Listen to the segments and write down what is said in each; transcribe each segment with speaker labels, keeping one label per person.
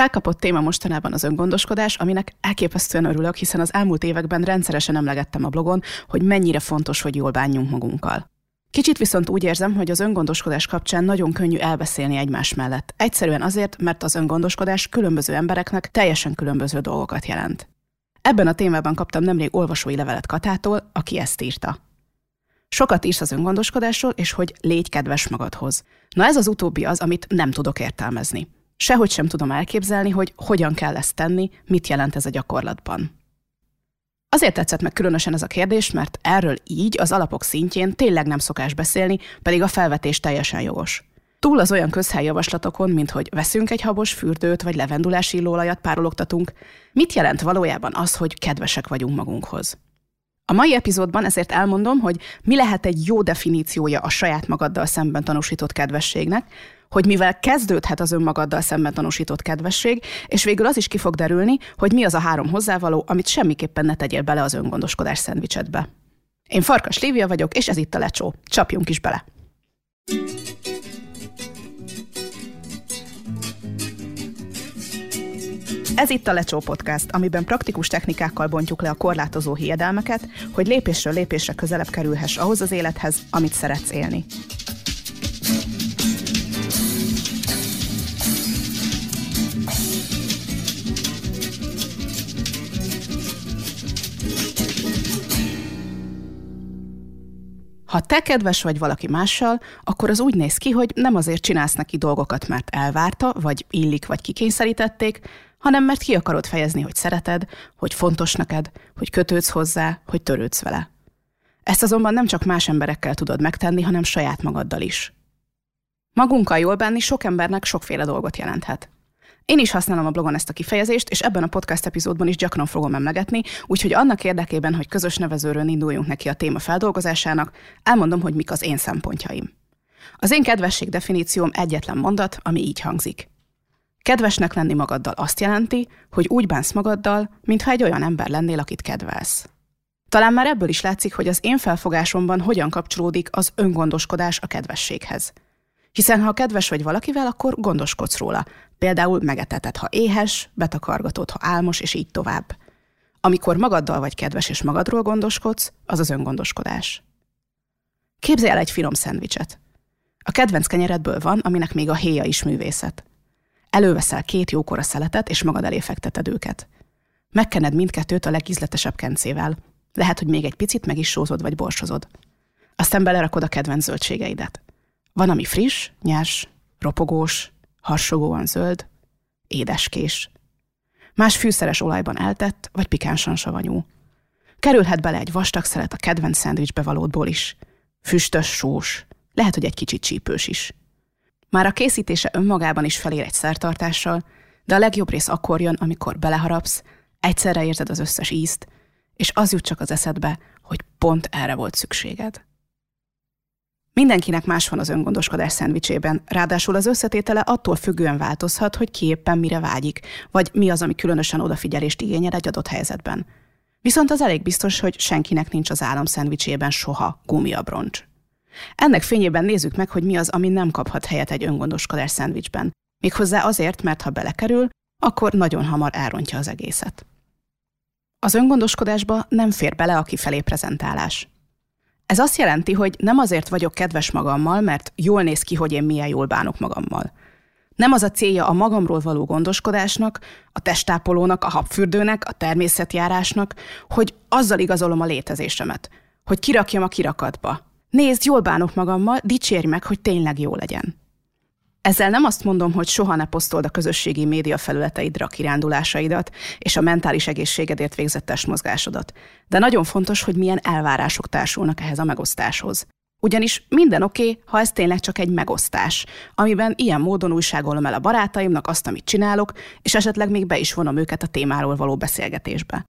Speaker 1: Felkapott téma mostanában az öngondoskodás, aminek elképesztően örülök, hiszen az elmúlt években rendszeresen emlegettem a blogon, hogy mennyire fontos, hogy jól bánjunk magunkkal. Kicsit viszont úgy érzem, hogy az öngondoskodás kapcsán nagyon könnyű elbeszélni egymás mellett. Egyszerűen azért, mert az öngondoskodás különböző embereknek teljesen különböző dolgokat jelent. Ebben a témában kaptam nemrég olvasói levelet Katától, aki ezt írta. Sokat írsz az öngondoskodásról, és hogy légy kedves magadhoz. Na ez az utóbbi az, amit nem tudok értelmezni. Sehogy sem tudom elképzelni, hogy hogyan kell ezt tenni, mit jelent ez a gyakorlatban. Azért tetszett meg különösen ez a kérdés, mert erről így az alapok szintjén tényleg nem szokás beszélni, pedig a felvetés teljesen jogos. Túl az olyan közhelyjavaslatokon, mint hogy veszünk egy habos fürdőt vagy levendulási illóolajat párologtatunk, mit jelent valójában az, hogy kedvesek vagyunk magunkhoz? A mai epizódban ezért elmondom, hogy mi lehet egy jó definíciója a saját magaddal szemben tanúsított kedvességnek, hogy mivel kezdődhet az önmagaddal szemben tanúsított kedvesség, és végül az is ki fog derülni, hogy mi az a három hozzávaló, amit semmiképpen ne tegyél bele az öngondoskodás szendvicsedbe. Én Farkas Lívia vagyok, és ez itt a Lecsó. Csapjunk is bele! Ez itt a Lecsó Podcast, amiben praktikus technikákkal bontjuk le a korlátozó hiedelmeket, hogy lépésről lépésre közelebb kerülhess ahhoz az élethez, amit szeretsz élni. Ha te kedves vagy valaki mással, akkor az úgy néz ki, hogy nem azért csinálsz neki dolgokat, mert elvárta, vagy illik, vagy kikényszerítették, hanem mert ki akarod fejezni, hogy szereted, hogy fontos neked, hogy kötődsz hozzá, hogy törődsz vele. Ezt azonban nem csak más emberekkel tudod megtenni, hanem saját magaddal is. Magunkkal jól bánni sok embernek sokféle dolgot jelenthet. Én is használom a blogon ezt a kifejezést, és ebben a podcast epizódban is gyakran fogom emlegetni, úgyhogy annak érdekében, hogy közös nevezőről induljunk neki a téma feldolgozásának, elmondom, hogy mik az én szempontjaim. Az én kedvesség definícióm egyetlen mondat, ami így hangzik. Kedvesnek lenni magaddal azt jelenti, hogy úgy bánsz magaddal, mintha egy olyan ember lennél, akit kedvelsz. Talán már ebből is látszik, hogy az én felfogásomban hogyan kapcsolódik az öngondoskodás a kedvességhez. Hiszen ha kedves vagy valakivel, akkor gondoskodsz róla. Például megeteted, ha éhes, betakargatod, ha álmos, és így tovább. Amikor magaddal vagy kedves és magadról gondoskodsz, az az öngondoskodás. Képzelj el egy finom szendvicset. A kedvenc kenyeredből van, aminek még a héja is művészet. Előveszel két jókora szeletet, és magad elé fekteted őket. Megkened mindkettőt a legízletesebb kencével. Lehet, hogy még egy picit meg is sózod vagy borsozod. Aztán belerakod a kedvenc zöldségeidet. Van, ami friss, nyers, ropogós, harsogóan zöld, édeskés. Más fűszeres olajban eltett, vagy pikánsan savanyú. Kerülhet bele egy vastag szelet a kedvenc szendvicsbe valódból is. Füstös, sós, lehet, hogy egy kicsit csípős is. Már a készítése önmagában is felér egy szertartással, de a legjobb rész akkor jön, amikor beleharapsz, egyszerre érzed az összes ízt, és az jut csak az eszedbe, hogy pont erre volt szükséged. Mindenkinek más van az öngondoskodás szendvicsében, ráadásul az összetétele attól függően változhat, hogy ki éppen mire vágyik, vagy mi az, ami különösen odafigyelést igényel egy adott helyzetben. Viszont az elég biztos, hogy senkinek nincs az álom szendvicsében soha gumiabroncs. Ennek fényében nézzük meg, hogy mi az, ami nem kaphat helyet egy öngondoskodás szendvicsben. Méghozzá azért, mert ha belekerül, akkor nagyon hamar elrontja az egészet. Az öngondoskodásba nem fér bele a kifelé prezentálás. Ez azt jelenti, hogy nem azért vagyok kedves magammal, mert jól néz ki, hogy én milyen jól bánok magammal. Nem az a célja a magamról való gondoskodásnak, a testápolónak, a habfürdőnek, a természetjárásnak, hogy azzal igazolom a létezésemet, hogy kirakjam a kirakatba. Nézd, jól bánok magammal, dicsérj meg, hogy tényleg jó legyen. Ezzel nem azt mondom, hogy soha ne posztold a közösségi média felületeidre a kirándulásaidat és a mentális egészségedért végzett testmozgásodat, de nagyon fontos, hogy milyen elvárások társulnak ehhez a megosztáshoz. Ugyanis minden oké, okay, ha ez tényleg csak egy megosztás, amiben ilyen módon újságolom el a barátaimnak azt, amit csinálok, és esetleg még be is vonom őket a témáról való beszélgetésbe.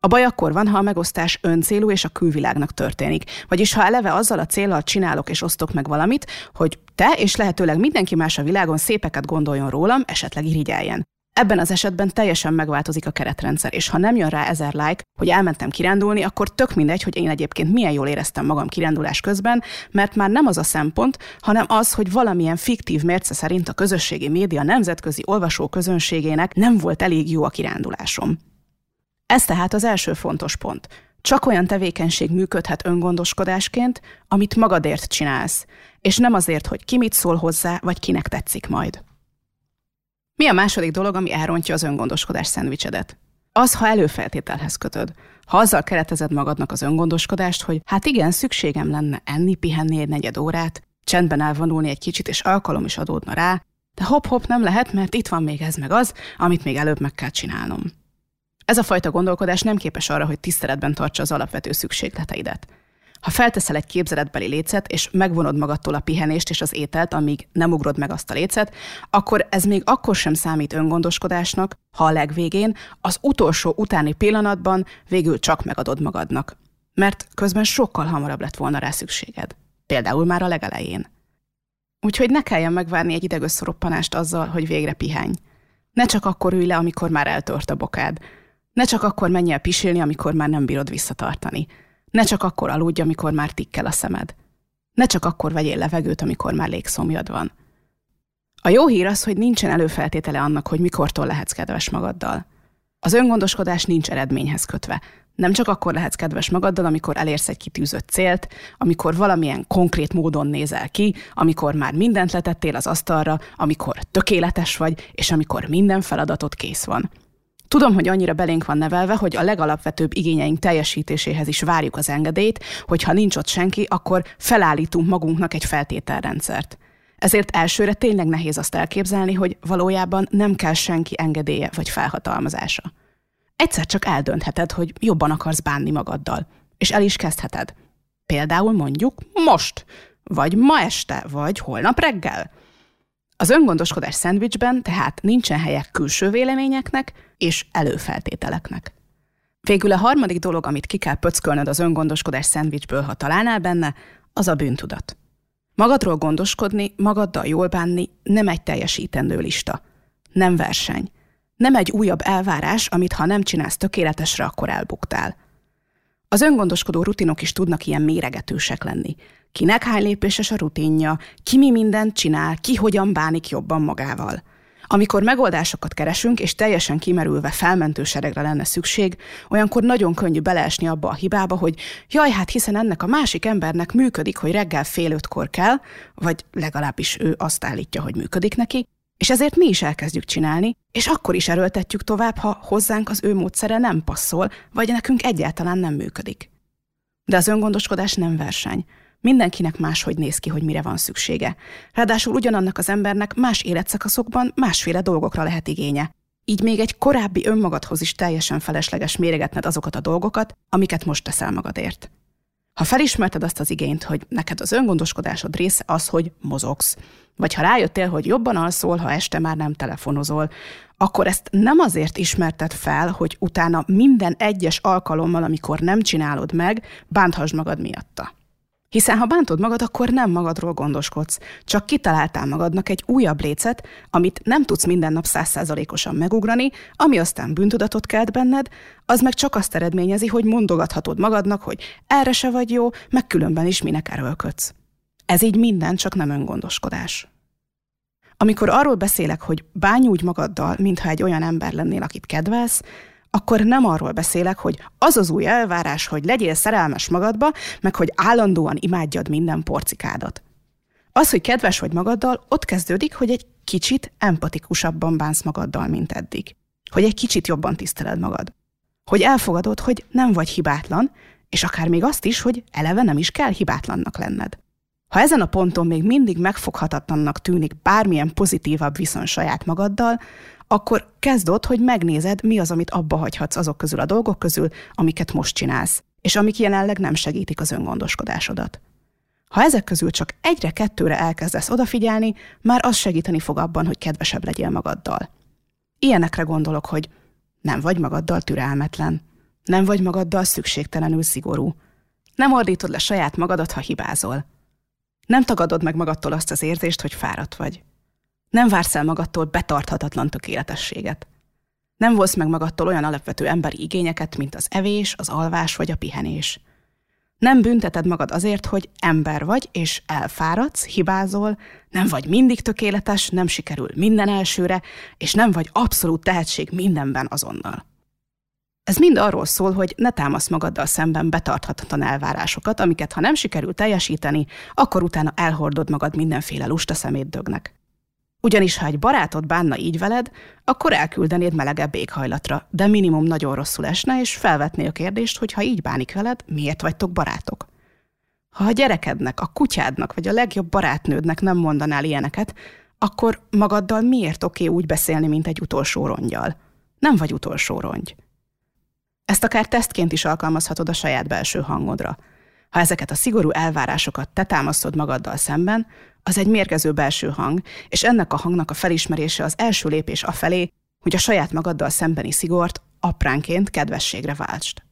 Speaker 1: A baj akkor van, ha a megosztás öncélú és a külvilágnak történik. Vagyis ha eleve azzal a célral csinálok és osztok meg valamit, hogy te és lehetőleg mindenki más a világon szépeket gondoljon rólam, esetleg irigyeljen. Ebben az esetben teljesen megváltozik a keretrendszer, és ha nem jön rá ezer like, hogy elmentem kirándulni, akkor tök mindegy, hogy én egyébként milyen jól éreztem magam kirándulás közben, mert már nem az a szempont, hanem az, hogy valamilyen fiktív mérce szerint a közösségi média nemzetközi olvasó közönségének nem volt elég jó a kirándulásom. Ez tehát az első fontos pont. Csak olyan tevékenység működhet öngondoskodásként, amit magadért csinálsz, és nem azért, hogy ki mit szól hozzá, vagy kinek tetszik majd. Mi a második dolog, ami elrontja az öngondoskodás szendvicsedet? Az, ha előfeltételhez kötöd. Ha azzal keretezed magadnak az öngondoskodást, hogy hát igen, szükségem lenne enni, pihenni egy negyed órát, csendben elvonulni egy kicsit, és alkalom is adódna rá, de hop-hop nem lehet, mert itt van még ez meg az, amit még előbb meg kell csinálnom. Ez a fajta gondolkodás nem képes arra, hogy tiszteletben tartsa az alapvető szükségleteidet. Ha felteszel egy képzeletbeli lécet, és megvonod magadtól a pihenést és az ételt, amíg nem ugrod meg azt a lécet, akkor ez még akkor sem számít öngondoskodásnak, ha a legvégén, az utolsó utáni pillanatban végül csak megadod magadnak. Mert közben sokkal hamarabb lett volna rá szükséged. Például már a legelején. Úgyhogy ne kelljen megvárni egy idegösszeroppanást azzal, hogy végre pihenj. Ne csak akkor ülj le, amikor már eltört a bokád. Ne csak akkor menj el pisilni, amikor már nem bírod visszatartani. Ne csak akkor aludj, amikor már tikkel a szemed. Ne csak akkor vegyél levegőt, amikor már légszomjad van. A jó hír az, hogy nincsen előfeltétele annak, hogy mikortól lehetsz kedves magaddal. Az öngondoskodás nincs eredményhez kötve. Nem csak akkor lehetsz kedves magaddal, amikor elérsz egy kitűzött célt, amikor valamilyen konkrét módon nézel ki, amikor már mindent letettél az asztalra, amikor tökéletes vagy, és amikor minden feladatot kész van. Tudom, hogy annyira belénk van nevelve, hogy a legalapvetőbb igényeink teljesítéséhez is várjuk az engedélyt, hogy ha nincs ott senki, akkor felállítunk magunknak egy feltételrendszert. Ezért elsőre tényleg nehéz azt elképzelni, hogy valójában nem kell senki engedélye vagy felhatalmazása. Egyszer csak eldöntheted, hogy jobban akarsz bánni magaddal, és el is kezdheted. Például mondjuk most, vagy ma este, vagy holnap reggel – az öngondoskodás szendvicsben tehát nincsen helyek külső véleményeknek és előfeltételeknek. Végül a harmadik dolog, amit ki kell pöckölnöd az öngondoskodás szendvicsből, ha találnál benne, az a bűntudat. Magadról gondoskodni, magaddal jól bánni nem egy teljesítendő lista. Nem verseny. Nem egy újabb elvárás, amit ha nem csinálsz tökéletesre, akkor elbuktál. Az öngondoskodó rutinok is tudnak ilyen méregetősek lenni. Kinek hány lépéses a rutinja, ki mi mindent csinál, ki hogyan bánik jobban magával. Amikor megoldásokat keresünk, és teljesen kimerülve felmentő seregre lenne szükség, olyankor nagyon könnyű beleesni abba a hibába, hogy jaj, hát hiszen ennek a másik embernek működik, hogy reggel fél ötkor kell, vagy legalábbis ő azt állítja, hogy működik neki, és ezért mi is elkezdjük csinálni, és akkor is erőltetjük tovább, ha hozzánk az ő módszere nem passzol, vagy nekünk egyáltalán nem működik. De az öngondoskodás nem verseny. Mindenkinek máshogy néz ki, hogy mire van szüksége. Ráadásul ugyanannak az embernek más életszakaszokban másféle dolgokra lehet igénye. Így még egy korábbi önmagadhoz is teljesen felesleges méregetned azokat a dolgokat, amiket most teszel magadért. Ha felismerted azt az igényt, hogy neked az öngondoskodásod része az, hogy mozogsz, vagy ha rájöttél, hogy jobban alszol, ha este már nem telefonozol, akkor ezt nem azért ismerted fel, hogy utána minden egyes alkalommal, amikor nem csinálod meg, bánthasd magad miatta. Hiszen ha bántod magad, akkor nem magadról gondoskodsz, csak kitaláltál magadnak egy újabb lécet, amit nem tudsz minden nap százszázalékosan megugrani, ami aztán bűntudatot kelt benned, az meg csak azt eredményezi, hogy mondogathatod magadnak, hogy erre se vagy jó, meg különben is minek erőlködsz. Ez így minden, csak nem öngondoskodás. Amikor arról beszélek, hogy bánj úgy magaddal, mintha egy olyan ember lennél, akit kedvelsz, akkor nem arról beszélek, hogy az az új elvárás, hogy legyél szerelmes magadba, meg hogy állandóan imádjad minden porcikádat. Az, hogy kedves vagy magaddal, ott kezdődik, hogy egy kicsit empatikusabban bánsz magaddal, mint eddig. Hogy egy kicsit jobban tiszteled magad. Hogy elfogadod, hogy nem vagy hibátlan, és akár még azt is, hogy eleve nem is kell hibátlannak lenned. Ha ezen a ponton még mindig megfoghatatlannak tűnik bármilyen pozitívabb viszony saját magaddal, akkor kezd ott, hogy megnézed, mi az, amit abba hagyhatsz azok közül a dolgok közül, amiket most csinálsz, és amik jelenleg nem segítik az öngondoskodásodat. Ha ezek közül csak egyre-kettőre elkezdesz odafigyelni, már az segíteni fog abban, hogy kedvesebb legyél magaddal. Ilyenekre gondolok, hogy nem vagy magaddal türelmetlen, nem vagy magaddal szükségtelenül szigorú, nem ordítod le saját magadat, ha hibázol, nem tagadod meg magadtól azt az érzést, hogy fáradt vagy. Nem vársz el magadtól betarthatatlan tökéletességet. Nem volsz meg magadtól olyan alapvető emberi igényeket, mint az evés, az alvás vagy a pihenés. Nem bünteted magad azért, hogy ember vagy, és elfáradsz, hibázol, nem vagy mindig tökéletes, nem sikerül minden elsőre, és nem vagy abszolút tehetség mindenben azonnal. Ez mind arról szól, hogy ne támasz magaddal szemben betarthatatlan elvárásokat, amiket ha nem sikerül teljesíteni, akkor utána elhordod magad mindenféle lusta szemétdögnek. Ugyanis ha egy barátod bánna így veled, akkor elküldenéd melegebb éghajlatra, de minimum nagyon rosszul esne, és felvetné a kérdést, hogy ha így bánik veled, miért vagytok barátok? Ha a gyerekednek, a kutyádnak vagy a legjobb barátnődnek nem mondanál ilyeneket, akkor magaddal miért oké úgy beszélni, mint egy utolsó rongyal? Nem vagy utolsó rongy. Ezt akár tesztként is alkalmazhatod a saját belső hangodra. Ha ezeket a szigorú elvárásokat te támasztod magaddal szemben, az egy mérgező belső hang, és ennek a hangnak a felismerése az első lépés afelé, hogy a saját magaddal szembeni szigort apránként kedvességre váltsd.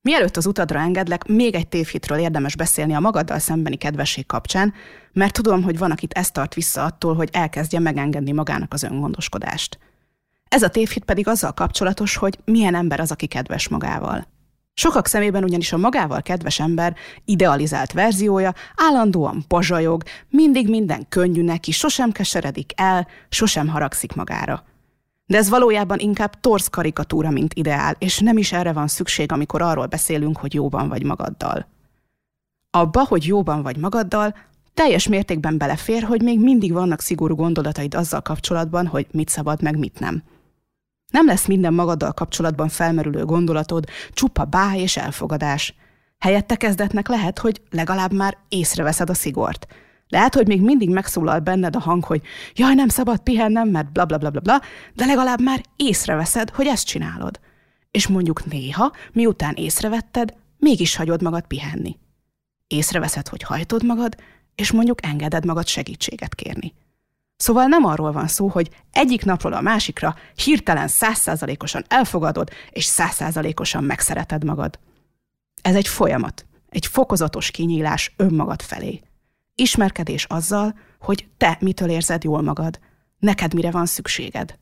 Speaker 1: Mielőtt az utadra engedlek, még egy tévhitről érdemes beszélni a magaddal szembeni kedvesség kapcsán, mert tudom, hogy van, akit ezt tart vissza attól, hogy elkezdje megengedni magának az öngondoskodást. Ez a tévhit pedig azzal kapcsolatos, hogy milyen ember az, aki kedves magával. Sokak szemében ugyanis a magával kedves ember idealizált verziója állandóan pazsajog, mindig minden könnyű neki, sosem keseredik el, sosem haragszik magára. De ez valójában inkább torz karikatúra, mint ideál, és nem is erre van szükség, amikor arról beszélünk, hogy jóban vagy magaddal. Abba, hogy jóban vagy magaddal, teljes mértékben belefér, hogy még mindig vannak szigorú gondolataid azzal kapcsolatban, hogy mit szabad meg, mit nem. Nem lesz minden magaddal kapcsolatban felmerülő gondolatod csupa bá és elfogadás. Helyette kezdetnek lehet, hogy legalább már észreveszed a szigort. Lehet, hogy még mindig megszólal benned a hang, hogy jaj, nem szabad pihennem, mert bla bla bla bla bla, de legalább már észreveszed, hogy ezt csinálod. És mondjuk néha, miután észrevetted, mégis hagyod magad pihenni. Észreveszed, hogy hajtod magad, és mondjuk engeded magad segítséget kérni. Szóval nem arról van szó, hogy egyik napról a másikra hirtelen százszázalékosan elfogadod, és százszázalékosan megszereted magad. Ez egy folyamat, egy fokozatos kinyílás önmagad felé. Ismerkedés azzal, hogy te mitől érzed jól magad, neked mire van szükséged.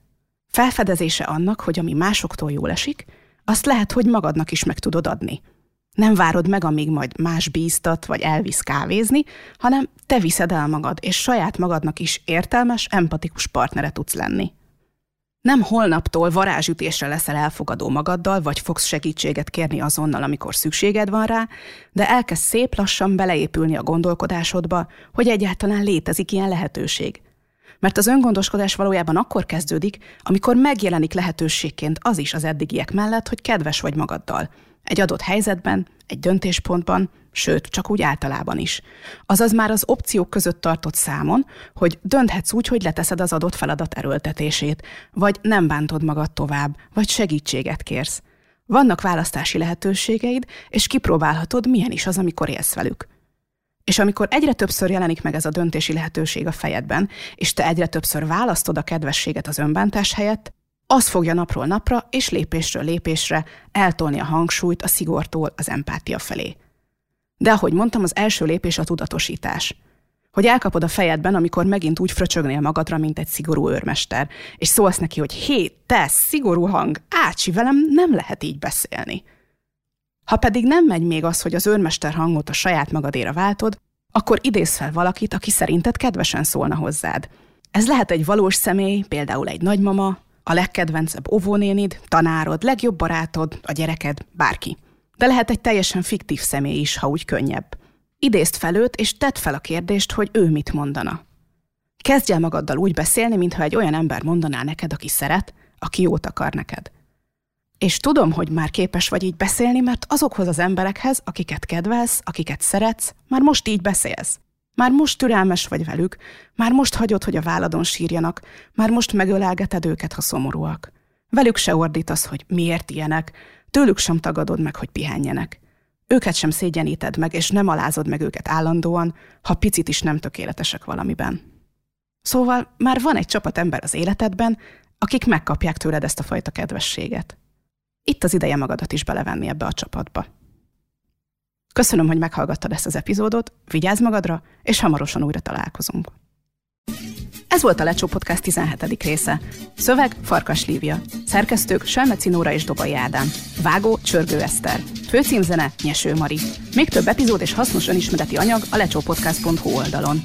Speaker 1: Felfedezése annak, hogy ami másoktól jól esik, azt lehet, hogy magadnak is meg tudod adni. Nem várod meg, amíg majd más bíztat, vagy elvisz kávézni, hanem te viszed el magad, és saját magadnak is értelmes, empatikus partnere tudsz lenni. Nem holnaptól varázsütésre leszel elfogadó magaddal, vagy fogsz segítséget kérni azonnal, amikor szükséged van rá, de elkezd szép lassan beleépülni a gondolkodásodba, hogy egyáltalán létezik ilyen lehetőség. Mert az öngondoskodás valójában akkor kezdődik, amikor megjelenik lehetőségként az is az eddigiek mellett, hogy kedves vagy magaddal – egy adott helyzetben, egy döntéspontban, sőt, csak úgy általában is. Azaz már az opciók között tartott számon, hogy dönthetsz úgy, hogy leteszed az adott feladat erőltetését, vagy nem bántod magad tovább, vagy segítséget kérsz. Vannak választási lehetőségeid, és kipróbálhatod, milyen is az, amikor élsz velük. És amikor egyre többször jelenik meg ez a döntési lehetőség a fejedben, és te egyre többször választod a kedvességet az önbántás helyett, az fogja napról napra és lépésről lépésre eltolni a hangsúlyt a szigortól az empátia felé. De ahogy mondtam, az első lépés a tudatosítás. Hogy elkapod a fejedben, amikor megint úgy fröcsögnél magadra, mint egy szigorú őrmester, és szólsz neki, hogy hé, te, szigorú hang, ácsi, velem nem lehet így beszélni. Ha pedig nem megy még az, hogy az őrmester hangot a saját magadéra váltod, akkor idéz fel valakit, aki szerinted kedvesen szólna hozzád. Ez lehet egy valós személy, például egy nagymama, a legkedvencebb óvónénid, tanárod, legjobb barátod, a gyereked, bárki. De lehet egy teljesen fiktív személy is, ha úgy könnyebb. Idézd fel őt, és tedd fel a kérdést, hogy ő mit mondana. Kezdj el magaddal úgy beszélni, mintha egy olyan ember mondaná neked, aki szeret, aki jót akar neked. És tudom, hogy már képes vagy így beszélni, mert azokhoz az emberekhez, akiket kedvelsz, akiket szeretsz, már most így beszélsz. Már most türelmes vagy velük, már most hagyod, hogy a váladon sírjanak, már most megölelgeted őket, ha szomorúak. Velük se ordítasz, hogy miért ilyenek, tőlük sem tagadod meg, hogy pihenjenek. Őket sem szégyeníted meg, és nem alázod meg őket állandóan, ha picit is nem tökéletesek valamiben. Szóval már van egy csapat ember az életedben, akik megkapják tőled ezt a fajta kedvességet. Itt az ideje magadat is belevenni ebbe a csapatba. Köszönöm, hogy meghallgattad ezt az epizódot, vigyázz magadra, és hamarosan újra találkozunk. Ez volt a Lecsó Podcast 17. része. Szöveg Farkas Lívia. Szerkesztők Selmeci Nóra és Dobai Ádám. Vágó Csörgő Eszter. Főcímzene Nyeső Mari. Még több epizód és hasznos önismereti anyag a lecsópodcast.hu oldalon.